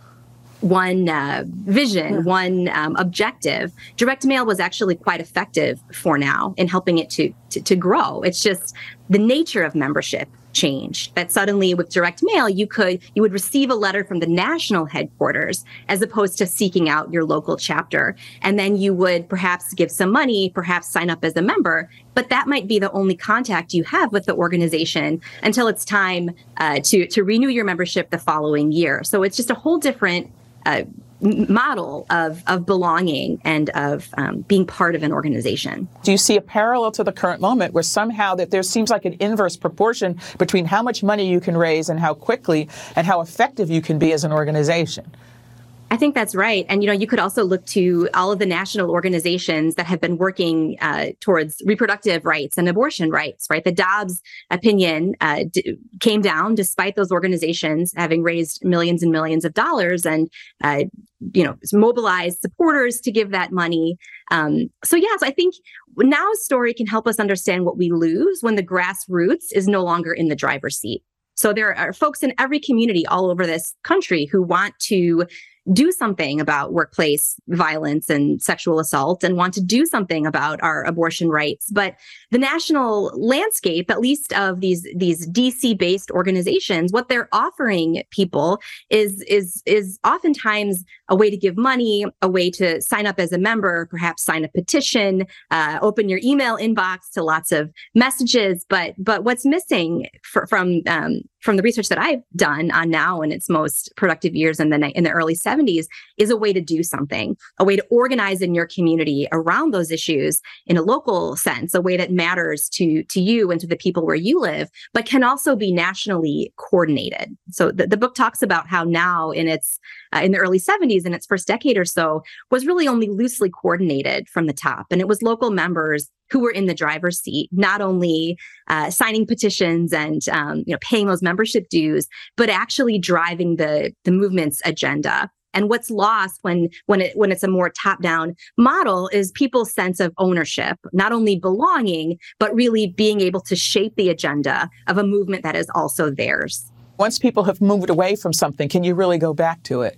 one uh, vision, yeah. one um, objective. Direct mail was actually quite effective for now in helping it to, to, to grow. It's just the nature of membership changed. That suddenly with direct mail, you could you would receive a letter from the national headquarters as opposed to seeking out your local chapter, and then you would perhaps give some money, perhaps sign up as a member. But that might be the only contact you have with the organization until it's time uh, to to renew your membership the following year. So it's just a whole different uh, model of, of belonging and of um, being part of an organization. Do you see a parallel to the current moment where somehow that there seems like an inverse proportion between how much money you can raise and how quickly and how effective you can be as an organization? I think that's right. And, you know, you could also look to all of the national organizations that have been working uh, towards reproductive rights and abortion rights, right? The Dobbs opinion uh, d- came down despite those organizations having raised millions and millions of dollars and, uh, you know, mobilized supporters to give that money. Um, so, yes, I think now's story can help us understand what we lose when the grassroots is no longer in the driver's seat. So there are folks in every community all over this country who want to do something about workplace violence and sexual assault and want to do something about our abortion rights. But the national landscape at least of these these DC based organizations what they're offering people is is is oftentimes a way to give money a way to sign up as a member perhaps sign a petition uh, open your email inbox to lots of messages. But but what's missing for, from um, from the research that I've done on now in its most productive years in the in the early 70s is a way to do something, a way to organize in your community around those issues in a local sense, a way that matters to to you and to the people where you live, but can also be nationally coordinated. So the, the book talks about how now in its uh, in the early 70s in its first decade or so was really only loosely coordinated from the top and it was local members who were in the driver's seat, not only uh, signing petitions and um, you know paying those membership dues, but actually driving the the movement's agenda. And what's lost when when it when it's a more top down model is people's sense of ownership, not only belonging, but really being able to shape the agenda of a movement that is also theirs. Once people have moved away from something, can you really go back to it?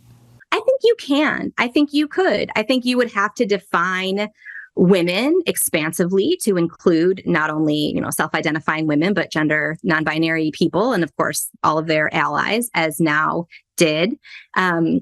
I think you can. I think you could. I think you would have to define women expansively to include not only you know self-identifying women but gender non-binary people and of course all of their allies as now did um,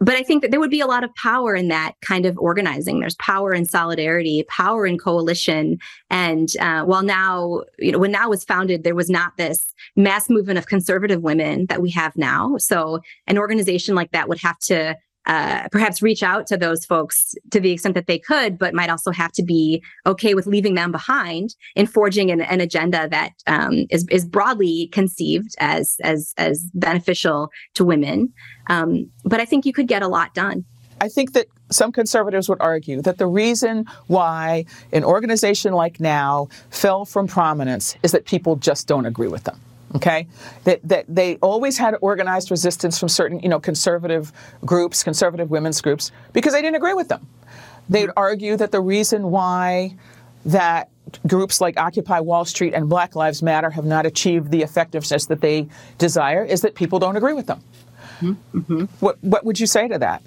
but I think that there would be a lot of power in that kind of organizing. There's power in solidarity, power in coalition. And uh, while now, you know, when now was founded, there was not this mass movement of conservative women that we have now. So an organization like that would have to uh, perhaps reach out to those folks to the extent that they could, but might also have to be okay with leaving them behind in forging an, an agenda that um, is is broadly conceived as as as beneficial to women. Um, but I think you could get a lot done. I think that some conservatives would argue that the reason why an organization like Now fell from prominence is that people just don't agree with them okay? That, that they always had organized resistance from certain you know conservative groups conservative women's groups because they didn't agree with them. They'd argue that the reason why that groups like occupy wall street and black lives matter have not achieved the effectiveness that they desire is that people don't agree with them Mm-hmm. What what would you say to that?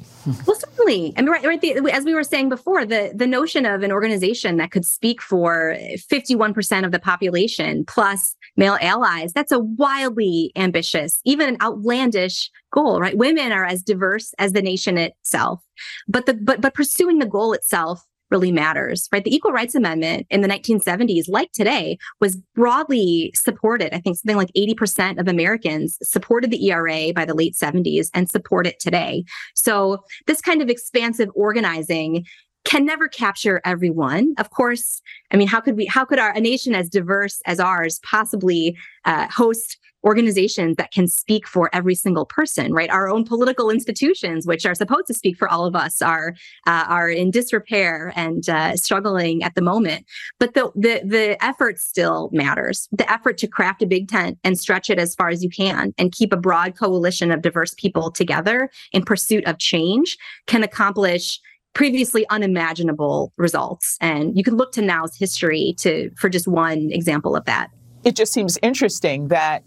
Well, certainly. I mean, right, right. The, as we were saying before, the the notion of an organization that could speak for fifty one percent of the population plus male allies that's a wildly ambitious, even an outlandish goal. Right? Women are as diverse as the nation itself, but the but but pursuing the goal itself really matters, right? The Equal Rights Amendment in the 1970s, like today, was broadly supported. I think something like 80% of Americans supported the ERA by the late 70s and support it today. So, this kind of expansive organizing can never capture everyone. Of course, I mean, how could we, how could our, a nation as diverse as ours possibly uh, host organizations that can speak for every single person, right? Our own political institutions, which are supposed to speak for all of us, are uh, are in disrepair and uh, struggling at the moment. But the, the the effort still matters. The effort to craft a big tent and stretch it as far as you can, and keep a broad coalition of diverse people together in pursuit of change, can accomplish previously unimaginable results. And you can look to now's history to for just one example of that. It just seems interesting that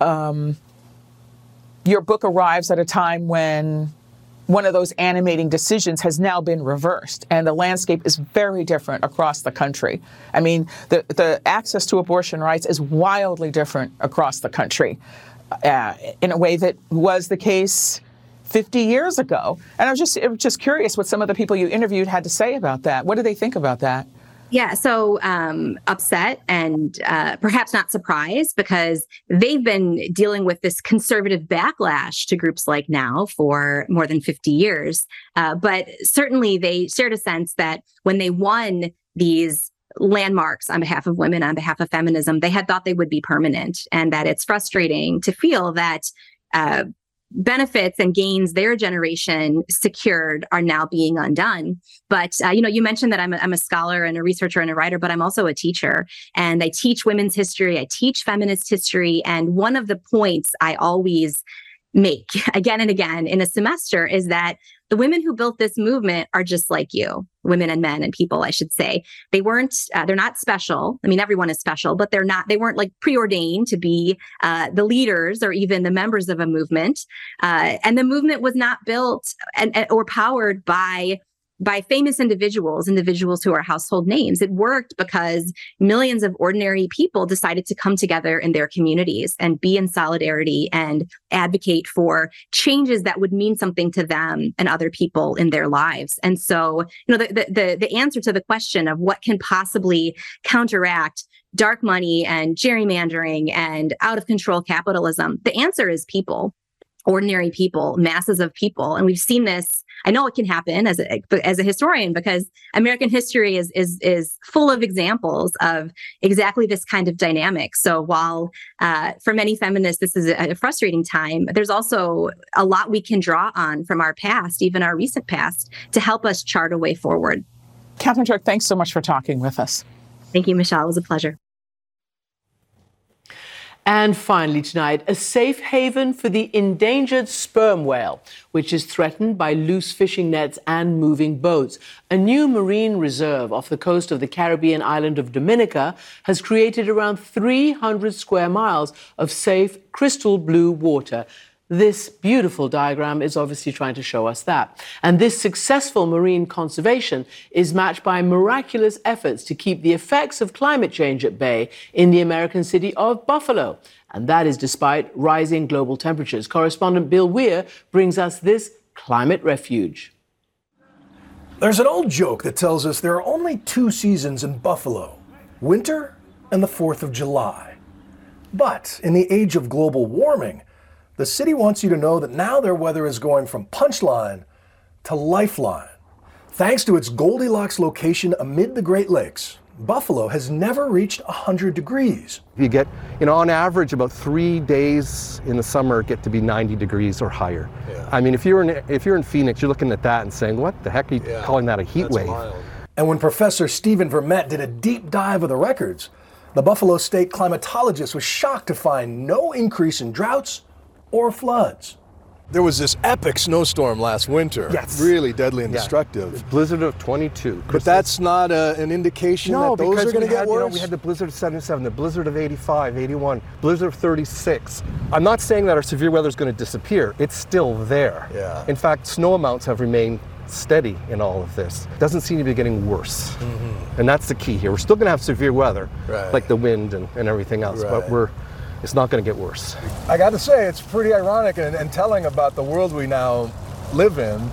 um, your book arrives at a time when one of those animating decisions has now been reversed, and the landscape is very different across the country. I mean, the, the access to abortion rights is wildly different across the country uh, in a way that was the case 50 years ago. And I was just, just curious what some of the people you interviewed had to say about that. What do they think about that? Yeah, so um, upset and uh, perhaps not surprised because they've been dealing with this conservative backlash to groups like Now for more than 50 years. Uh, but certainly they shared a sense that when they won these landmarks on behalf of women, on behalf of feminism, they had thought they would be permanent, and that it's frustrating to feel that. Uh, benefits and gains their generation secured are now being undone. But uh, you know, you mentioned that I'm a, I'm a scholar and a researcher and a writer, but I'm also a teacher, and I teach women's history. I teach feminist history, and one of the points I always make again and again in a semester is that the women who built this movement are just like you women and men and people i should say. They weren't uh, they're not special. I mean everyone is special but they're not they weren't like preordained to be uh, the leaders or even the members of a movement. Uh, and the movement was not built and, or powered by by famous individuals, individuals who are household names. It worked because millions of ordinary people decided to come together in their communities and be in solidarity and advocate for changes that would mean something to them and other people in their lives. And so, you know, the the the answer to the question of what can possibly counteract dark money and gerrymandering and out of control capitalism, the answer is people ordinary people, masses of people. And we've seen this. I know it can happen as a as a historian because American history is is is full of examples of exactly this kind of dynamic. So while uh, for many feminists this is a, a frustrating time, there's also a lot we can draw on from our past, even our recent past, to help us chart a way forward. Katherine Turk, thanks so much for talking with us. Thank you, Michelle. It was a pleasure. And finally, tonight, a safe haven for the endangered sperm whale, which is threatened by loose fishing nets and moving boats. A new marine reserve off the coast of the Caribbean island of Dominica has created around 300 square miles of safe, crystal blue water this beautiful diagram is obviously trying to show us that. And this successful marine conservation is matched by miraculous efforts to keep the effects of climate change at bay in the American city of Buffalo. And that is despite rising global temperatures. Correspondent Bill Weir brings us this climate refuge. There's an old joke that tells us there are only two seasons in Buffalo winter and the 4th of July. But in the age of global warming, the city wants you to know that now their weather is going from punchline to lifeline. Thanks to its Goldilocks location amid the Great Lakes, Buffalo has never reached 100 degrees. You get, you know, on average, about three days in the summer get to be 90 degrees or higher. Yeah. I mean, if you're in if you're in Phoenix, you're looking at that and saying, "What the heck are you yeah. calling that a heat That's wave?" Wild. And when Professor Stephen Vermette did a deep dive of the records, the Buffalo State climatologist was shocked to find no increase in droughts or floods. There was this epic snowstorm last winter. Yes. Really deadly and Yeah. destructive. Blizzard of 22. But that's not uh, an indication no, that those because are going we to get had, you know, worse. we had the blizzard of 77, the blizzard of 85, 81, blizzard of 36. I'm not saying that our severe weather is going to disappear. It's still there. Yeah. In fact, snow amounts have remained steady in all of this. Doesn't seem to be getting worse. Mm-hmm. And that's the key here. We're still going to have severe weather. Right. like the wind and, and everything else, Right. but we're it's not going to get worse. I got to say, it's pretty ironic and, and telling about the world we now live in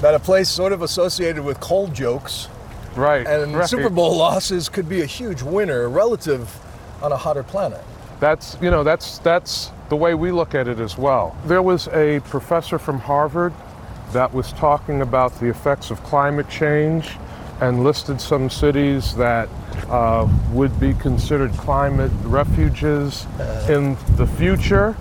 that a place sort of associated with cold jokes Right. and right. Super Bowl losses could be a huge winner relative on a hotter planet. That's you know that's that's the way we look at it as well. There was a professor from Harvard that was talking about the effects of climate change and listed some cities that uh, would be considered climate refuges in the future.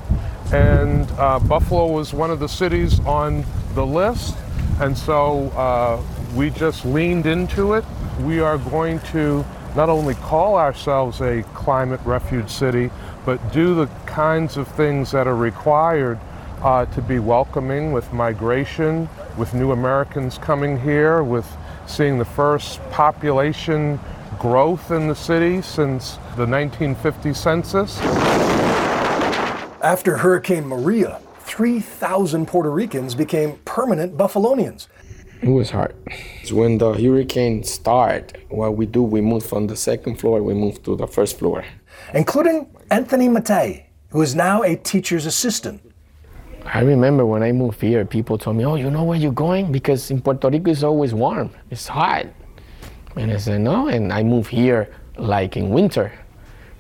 And uh, Buffalo was one of the cities on the list. And so uh, we just leaned into it. We are going to not only call ourselves a climate refuge city, but do the kinds of things that are required uh, to be welcoming with migration, with new Americans coming here, with seeing the first population growth in the city since the 1950 census. After Hurricane Maria, 3,000 Puerto Ricans became permanent Buffalonians. It was hard. When the hurricane started, what we do, we move from the second floor, we move to the first floor. including Anthony Matei, who is now a teacher's assistant. I remember when I moved here, people told me, "Oh, you know where you're going? Because in Puerto Rico it's always warm. It's hot." And I said, "No." And I moved here like in winter,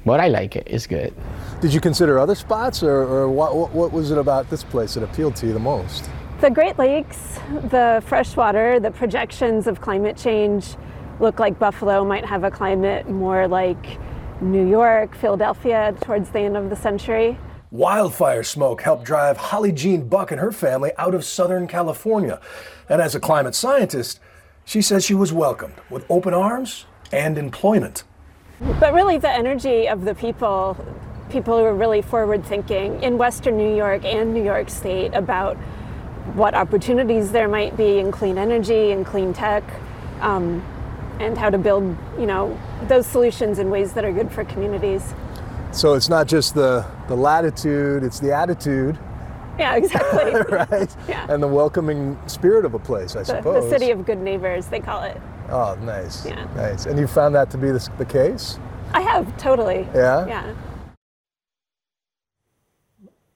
but I like it. It's good. Did you consider other spots, or, or what, what, what was it about this place that appealed to you the most? The Great Lakes, the fresh water, the projections of climate change look like Buffalo might have a climate more like New York, Philadelphia towards the end of the century. Wildfire smoke helped drive Holly Jean Buck and her family out of Southern California. And as a climate scientist, she says she was welcomed with open arms and employment. But really, the energy of the people, people who are really forward thinking in Western New York and New York State about what opportunities there might be in clean energy and clean tech, um, and how to build, you know, those solutions in ways that are good for communities. So it's not just the, the latitude, it's the attitude, Yeah, exactly. right? Yeah. And the welcoming spirit of a place, I The, suppose. the city of good neighbors, they call it. Oh, nice. Yeah. Nice. And you found that to be the, the case? I have totally. Yeah? Yeah.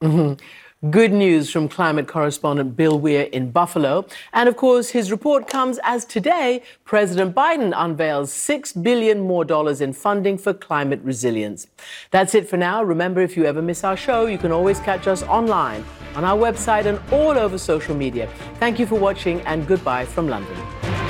Mhm. Good news from climate correspondent Bill Weir in Buffalo. And of course, his report comes as today President Biden unveils 6 billion more dollars in funding for climate resilience. That's it for now. Remember, if you ever miss our show, you can always catch us online on our website and all over social media. Thank you for watching and goodbye from London.